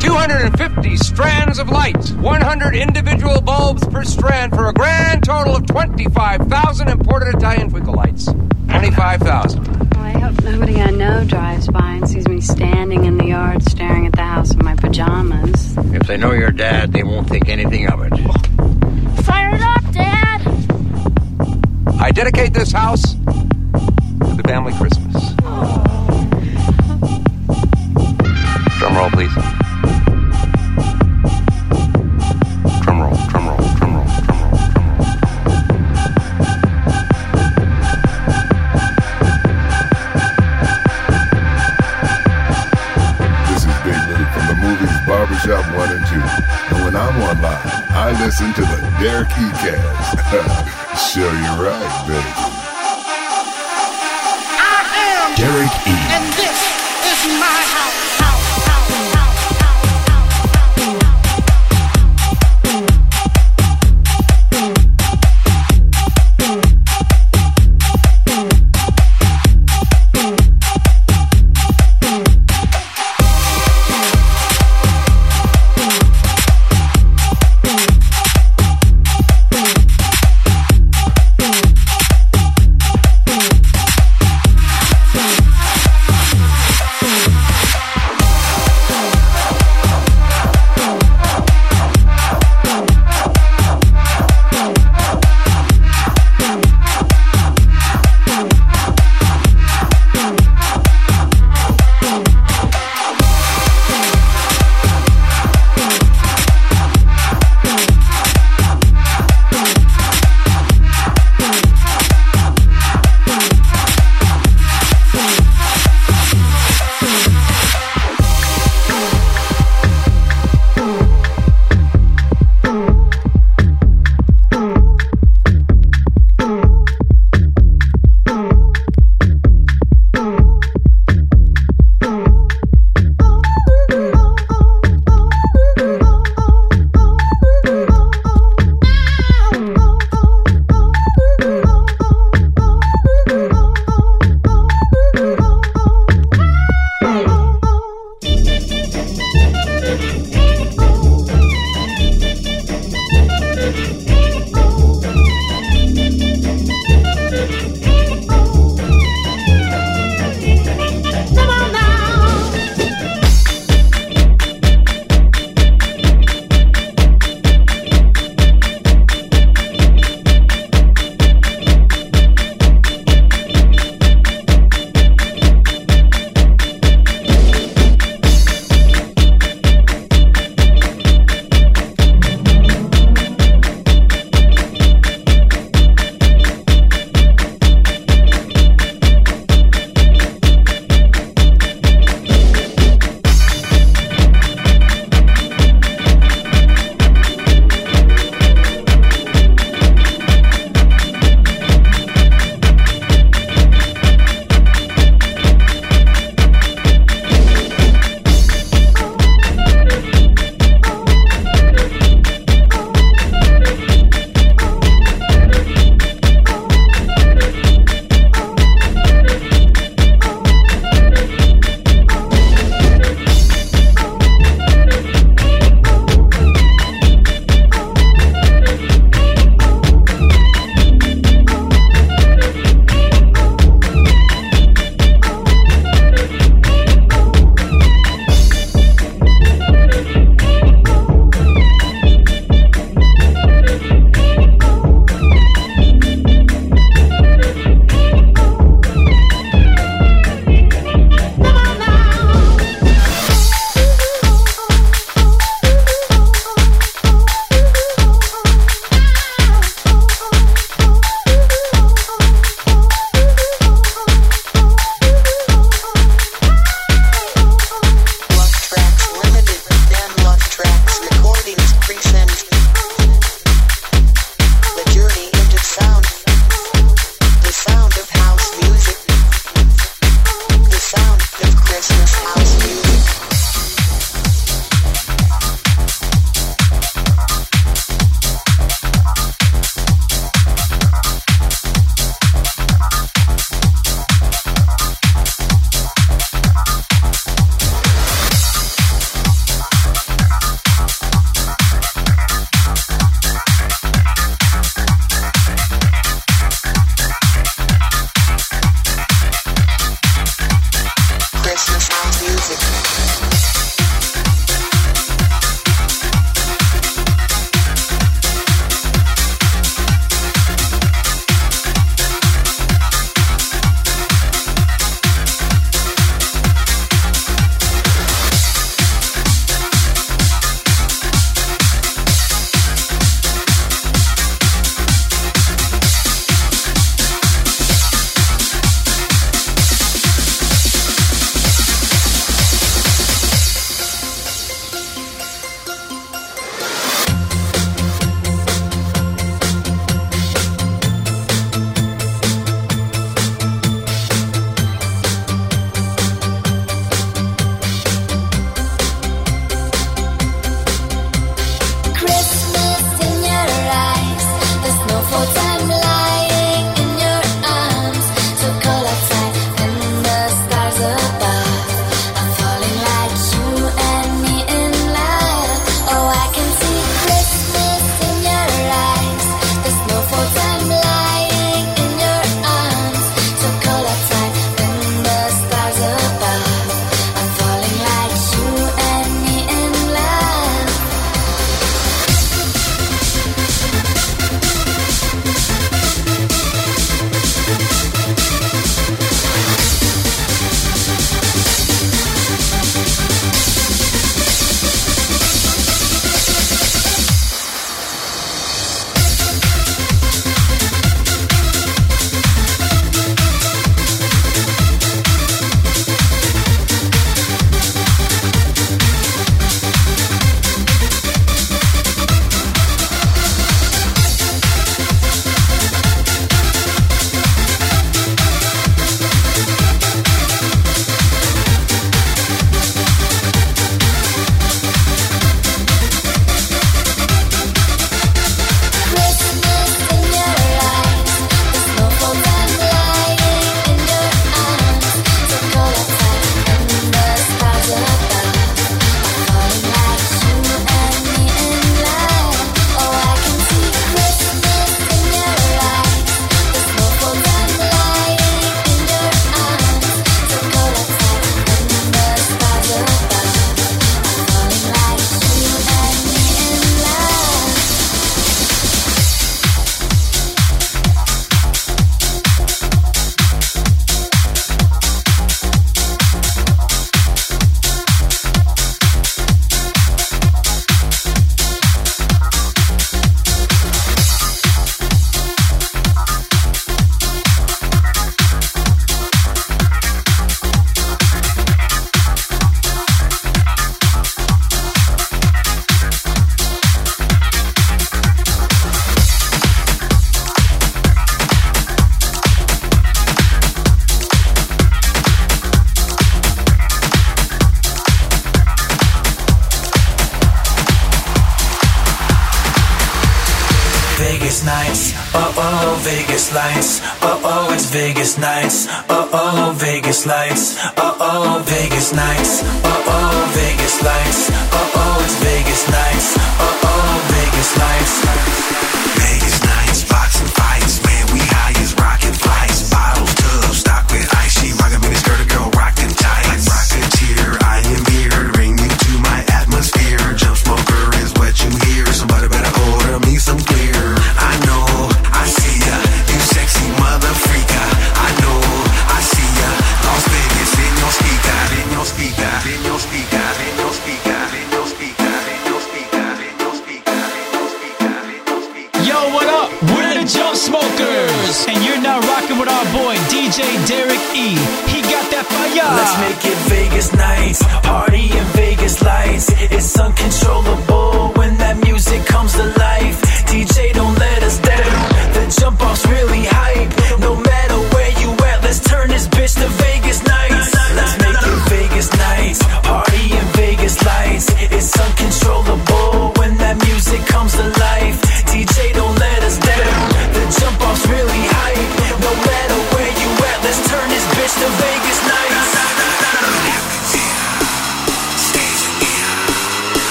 250 strands of light, 100 individual bulbs per strand for a grand total of 25,000 imported Italian twinkle lights. 25,000. Well, I hope nobody I know drives by and sees me standing in the yard staring at the house in my pajamas. If they know your dad, they won't think anything of it. Fire it up, Dad! I dedicate this house to the family Christmas. Oh. Drum roll, please. Barbershop 1 and 2. And when I'm online, I listen to the Derek E. Cast. sure you're right, baby. I am, Derek E.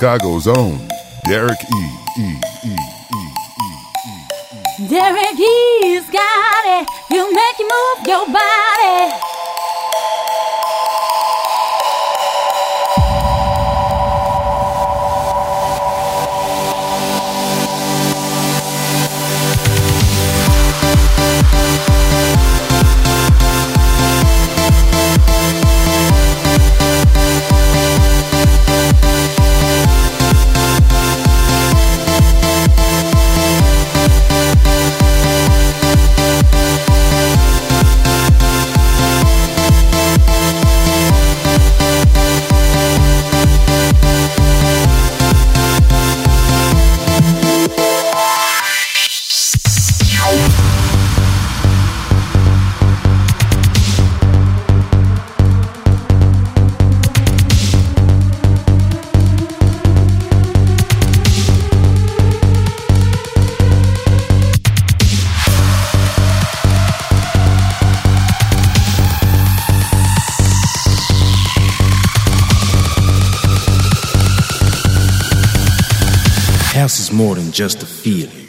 Chicago's own Derek E. E. E. E. E. Derek E's got it. You make you move your body. Just a feeling.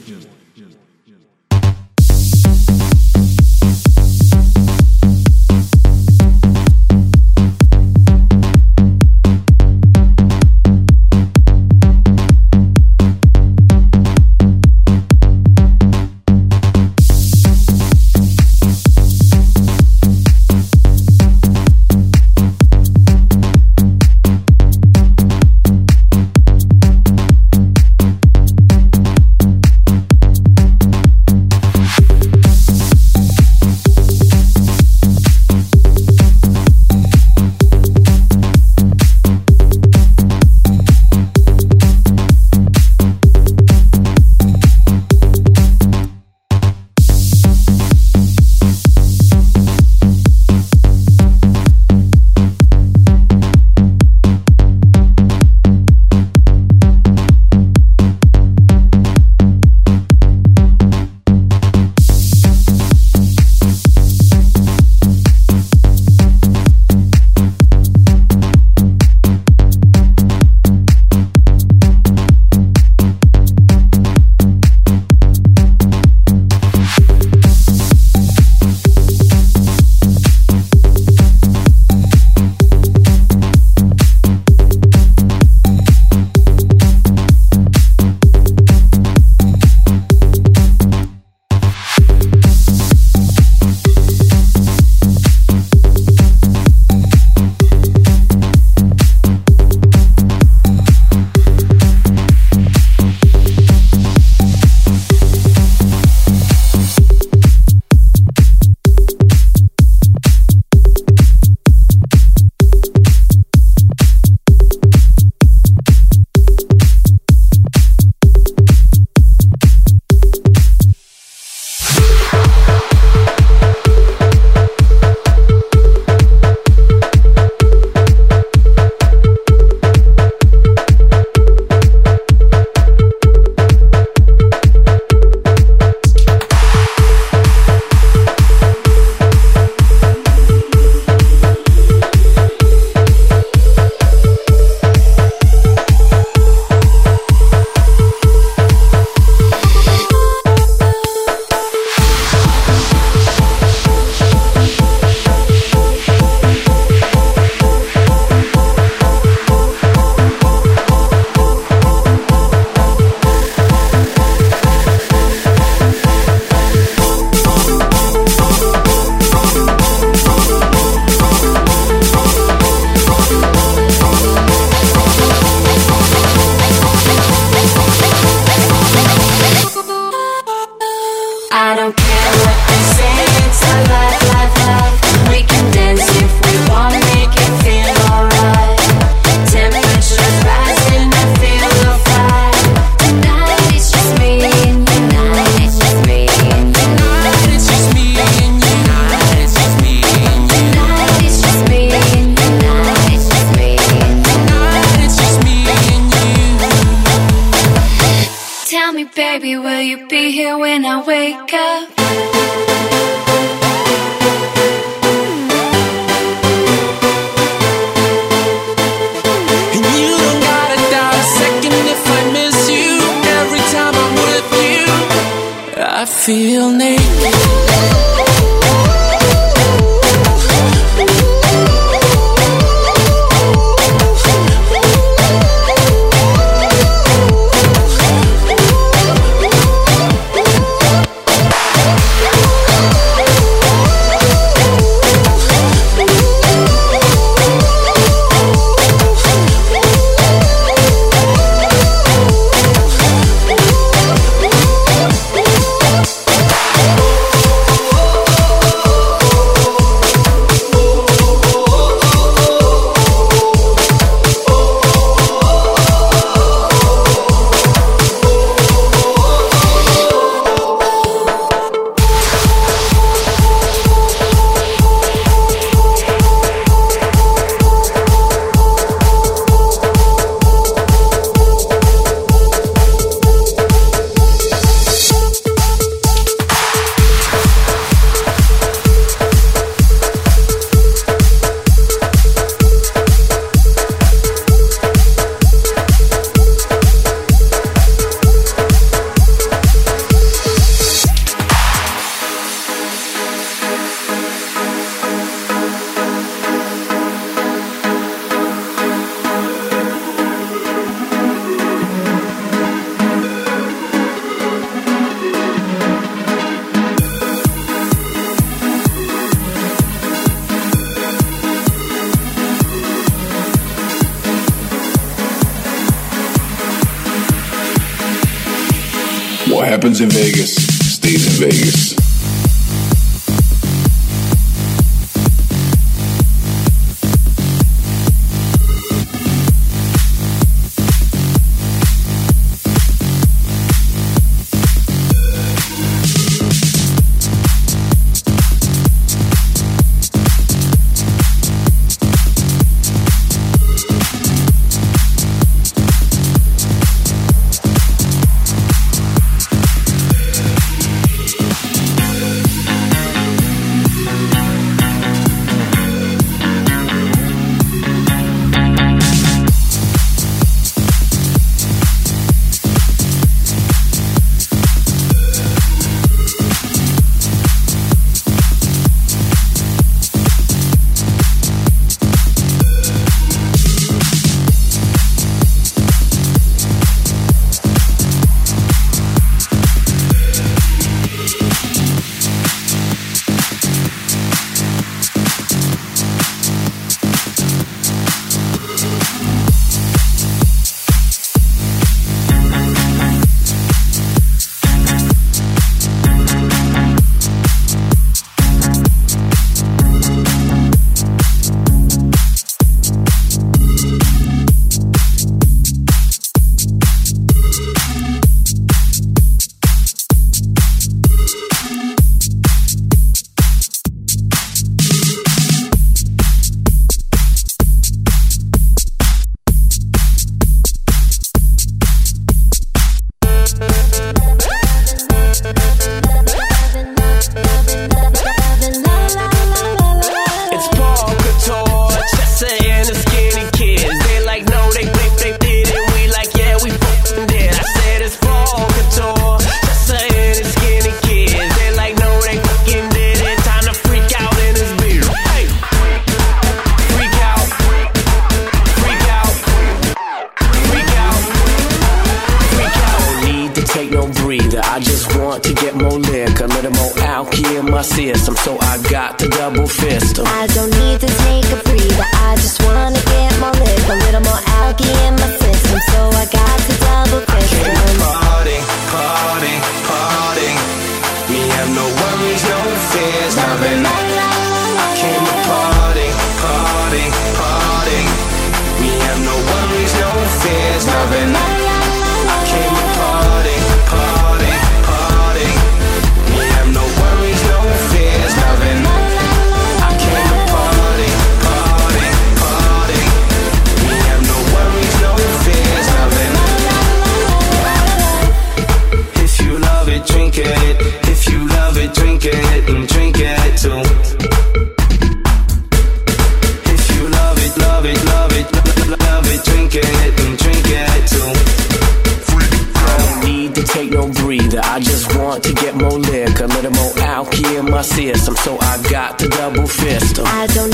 Got to double fist. I don't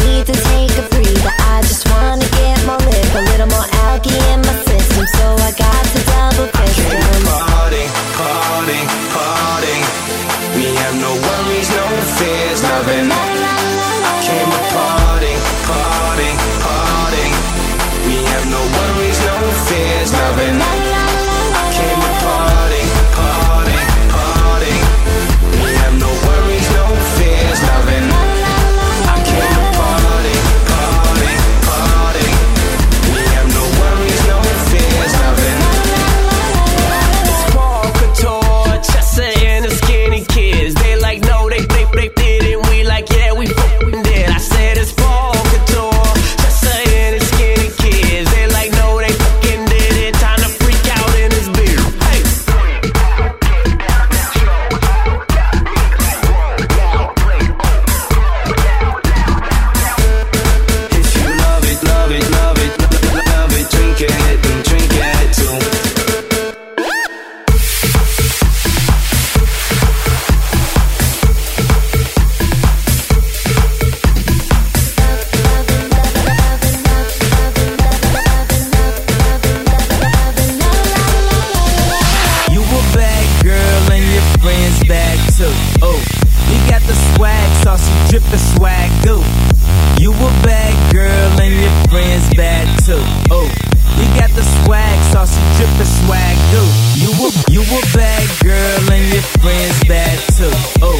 You got the swag, saucy drippin' swag, do. You a, you a bad girl and your friends bad too. Oh,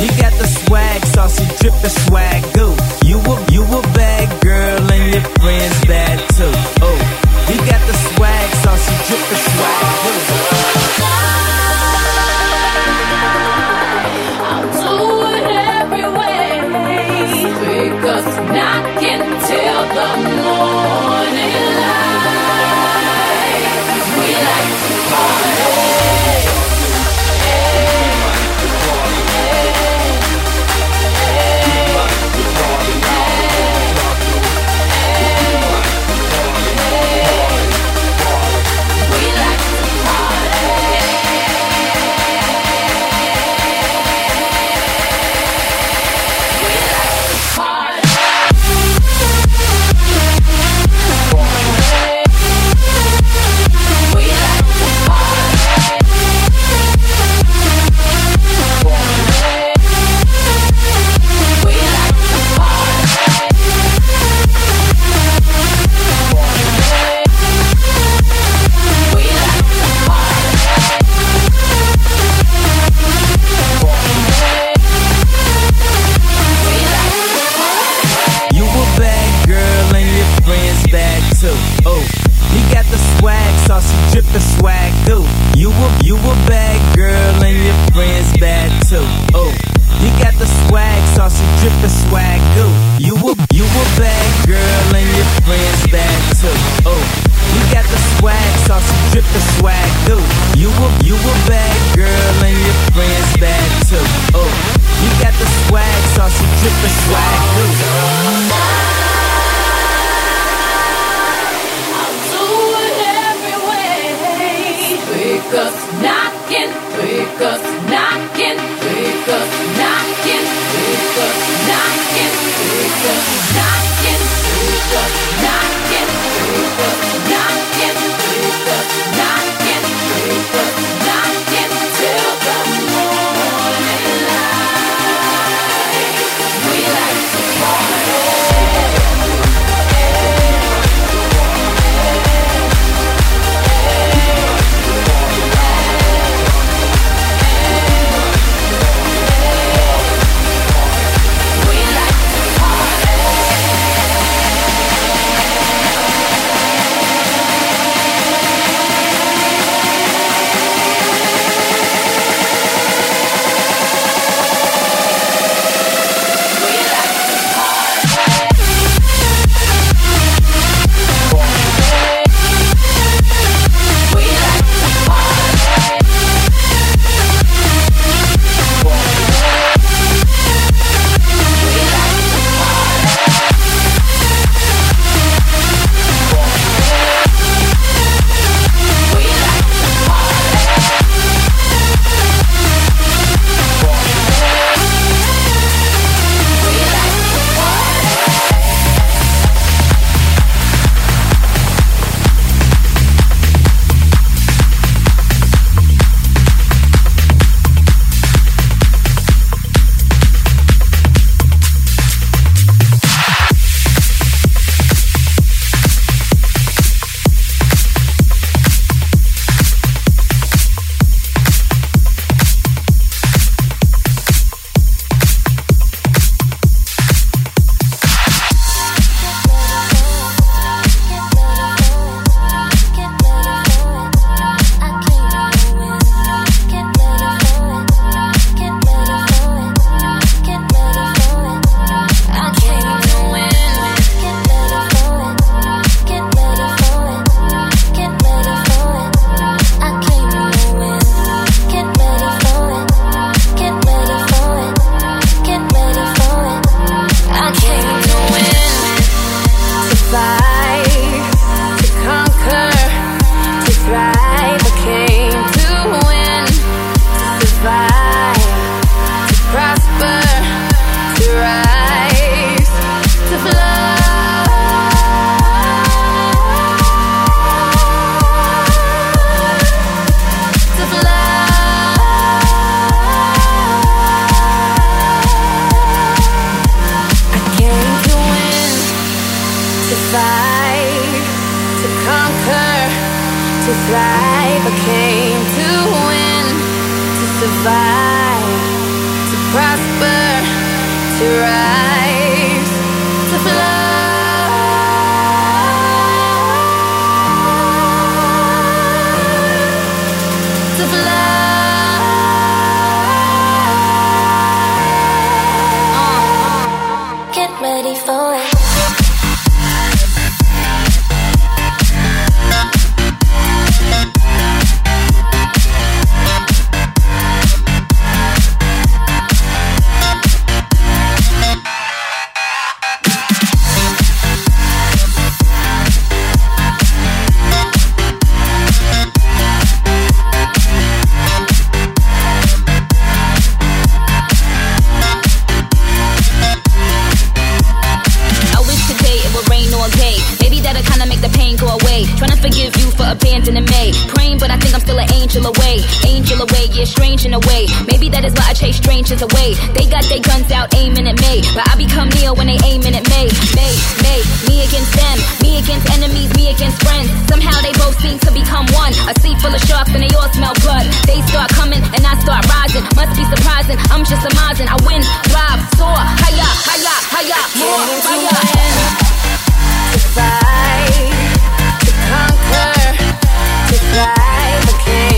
you got the swag, saucy drippin' swag, do. You a, you a bad girl and your friends bad too. Oh, you got the swag, saucy drippin' swag, do. Drippin' swag, do. You a you a bad girl and your friends bad too. Oh, you got the swag, saucy drippin' swag, do. You a you a bad girl and your friends bad too. Oh, you got the swag, saucy drippin' swag, do. They got their guns out, aiming at me. But I become Neo when they aiming at me. me, me, me against them. Me against enemies, me against friends. Somehow they both seem to become one. A sea full of sharks and they all smell blood. They start coming and I start rising. Must be surprising, I'm just surmising. I win, thrive, soar, higher, higher, higher, more higher. To fight, to conquer, to fly the king.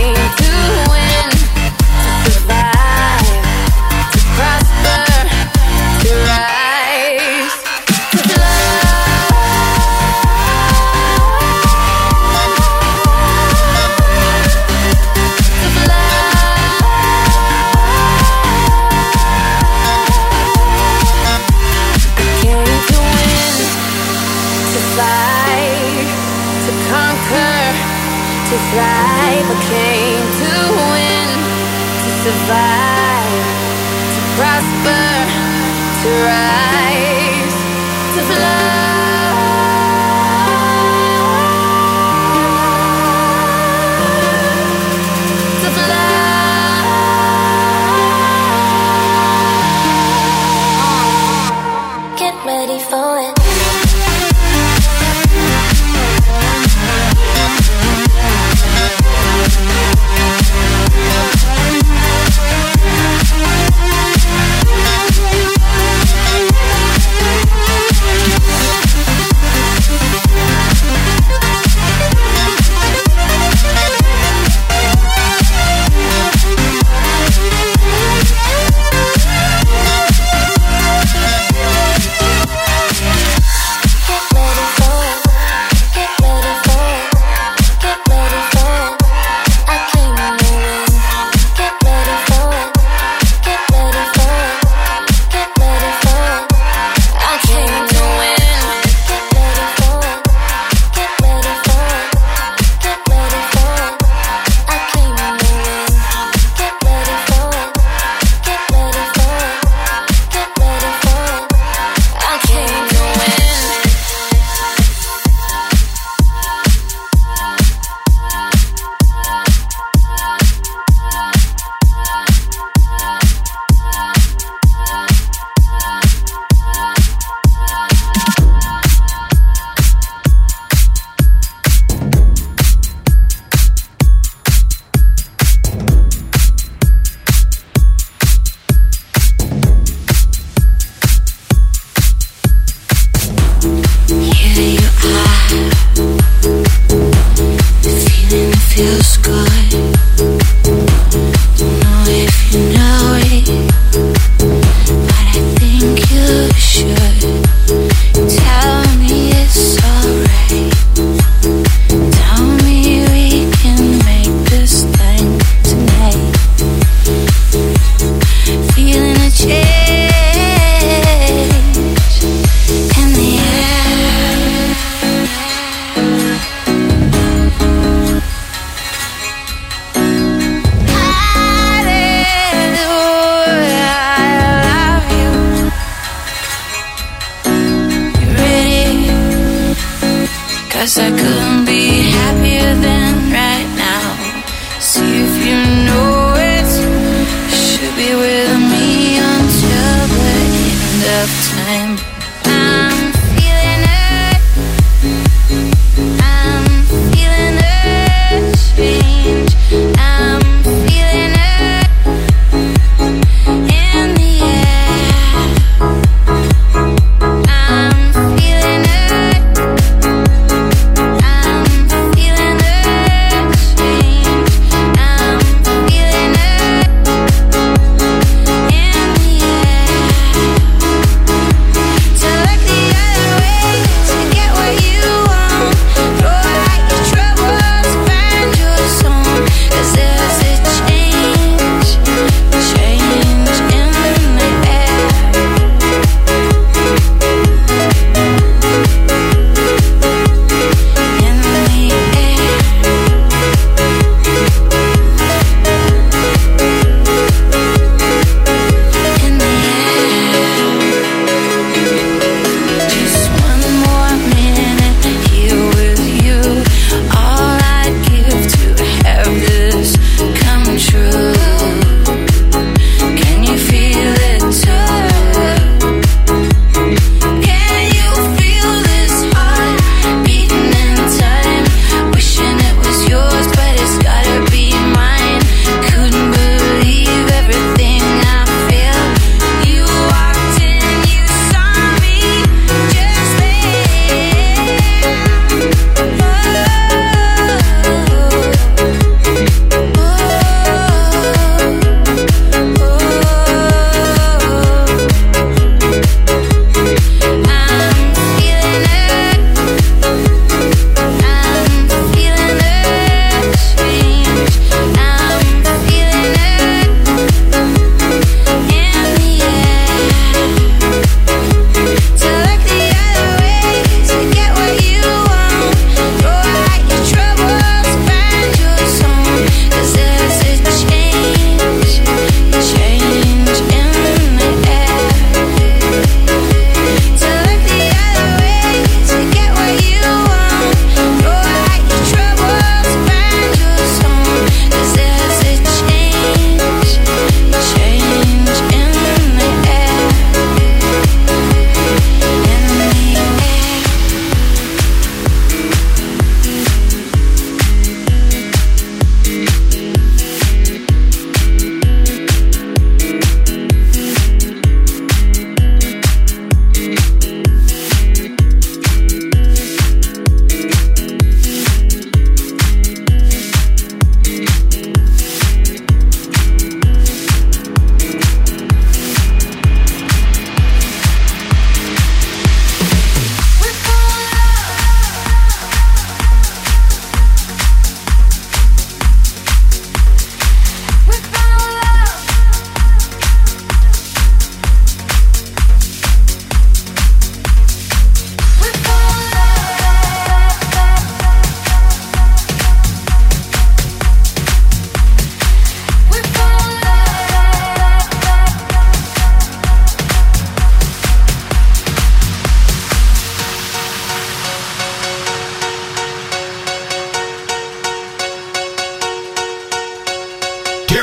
Guess I could.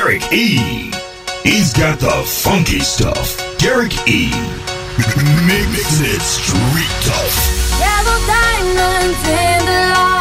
Derek E. He's got the funky stuff. Derek E. Makes it street tough. Yellow diamonds in the light.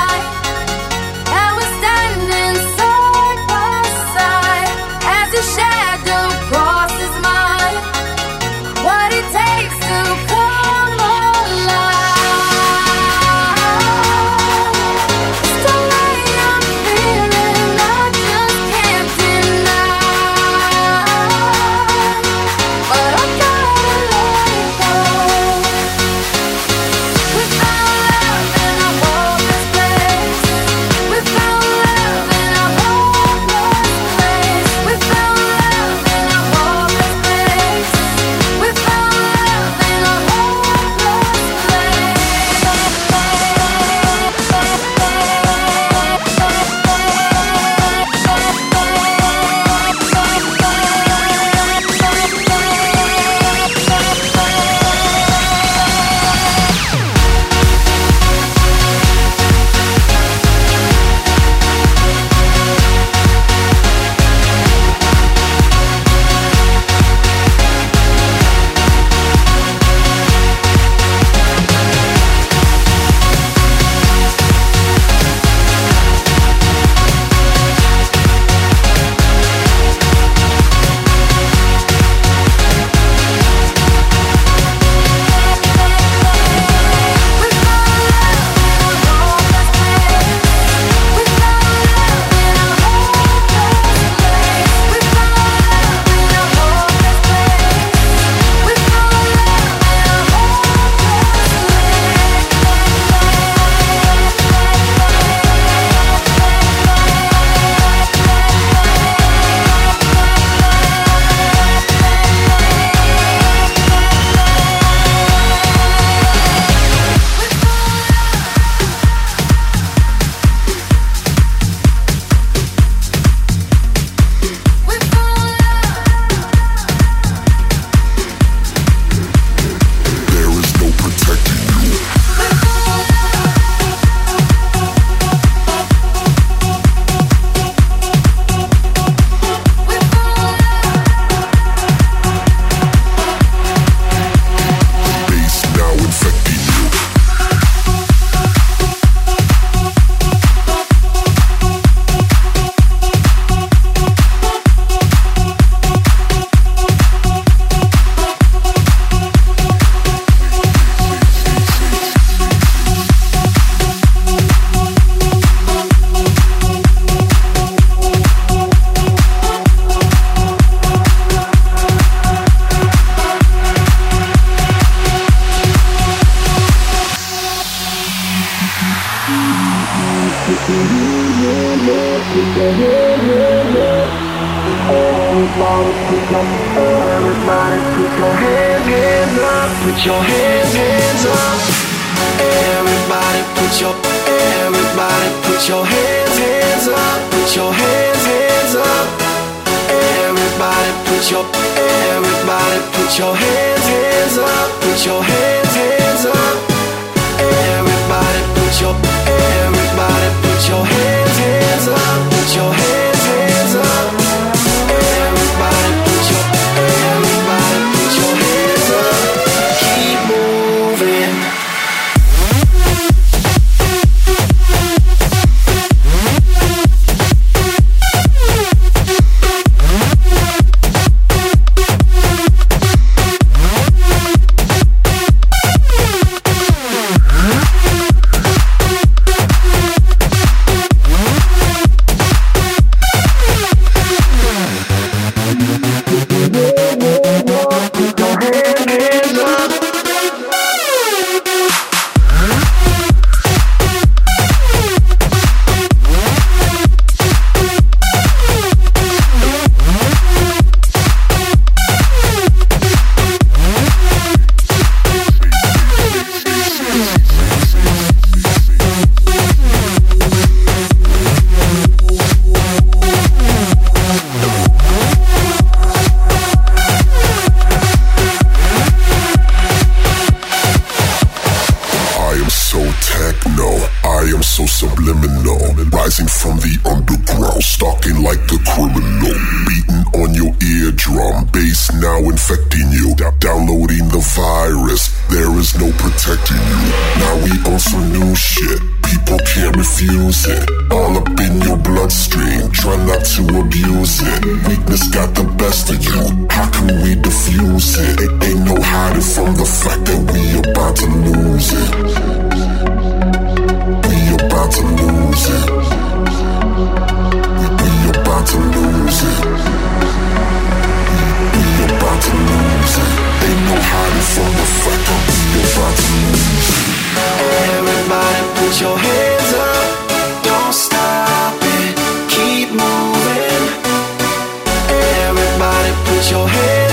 Your hands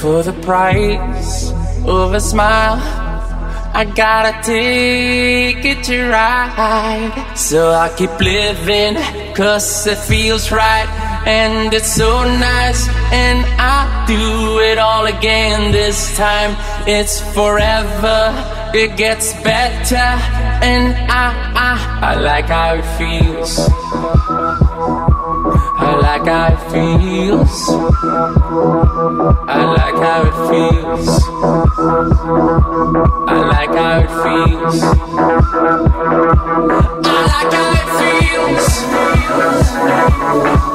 For the price of a smile, I gotta take it to ride. So I keep living, cause it feels right. And it's so nice, and I do it all again this time. It's forever, it gets better, and I, I, I like how it feels. I feels. I like how it feels. I like how it feels. I like how it feels.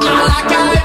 I like how it feels.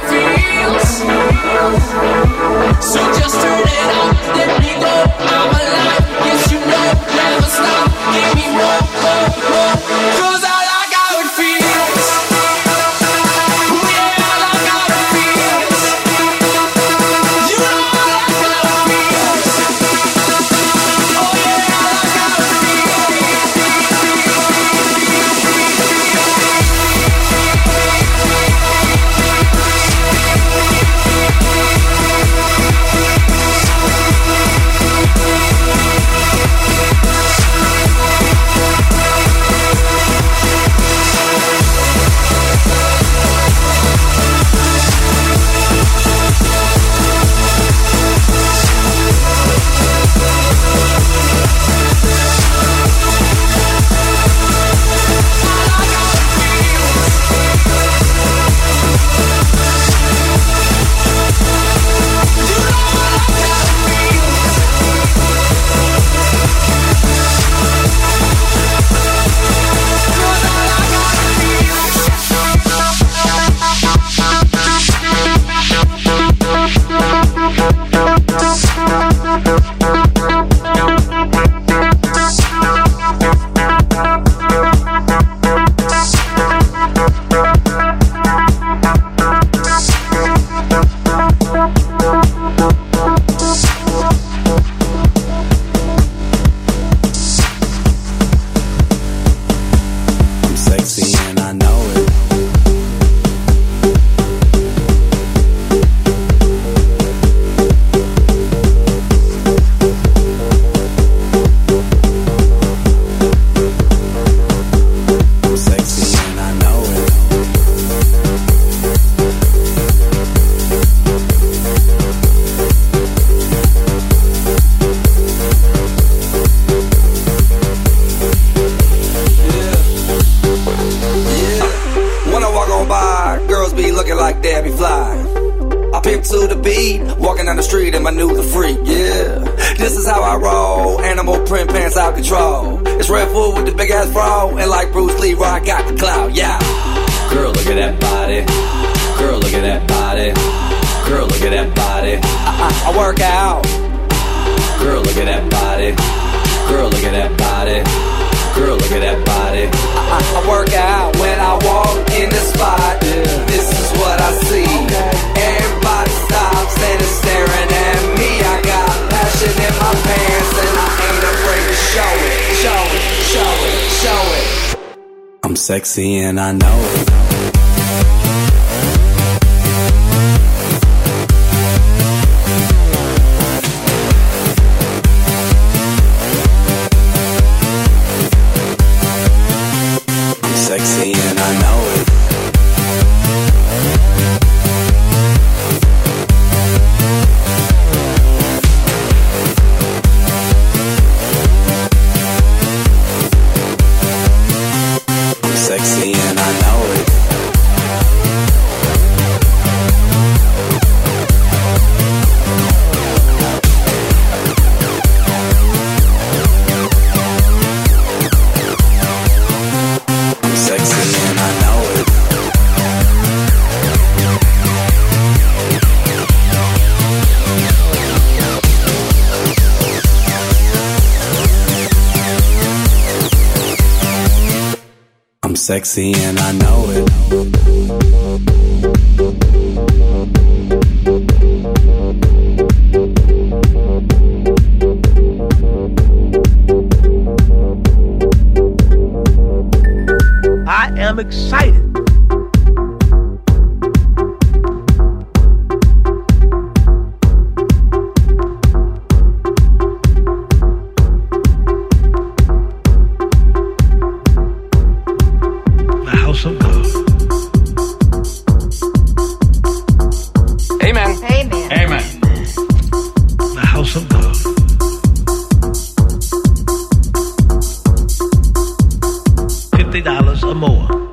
sexy and I know it. sexy and I know more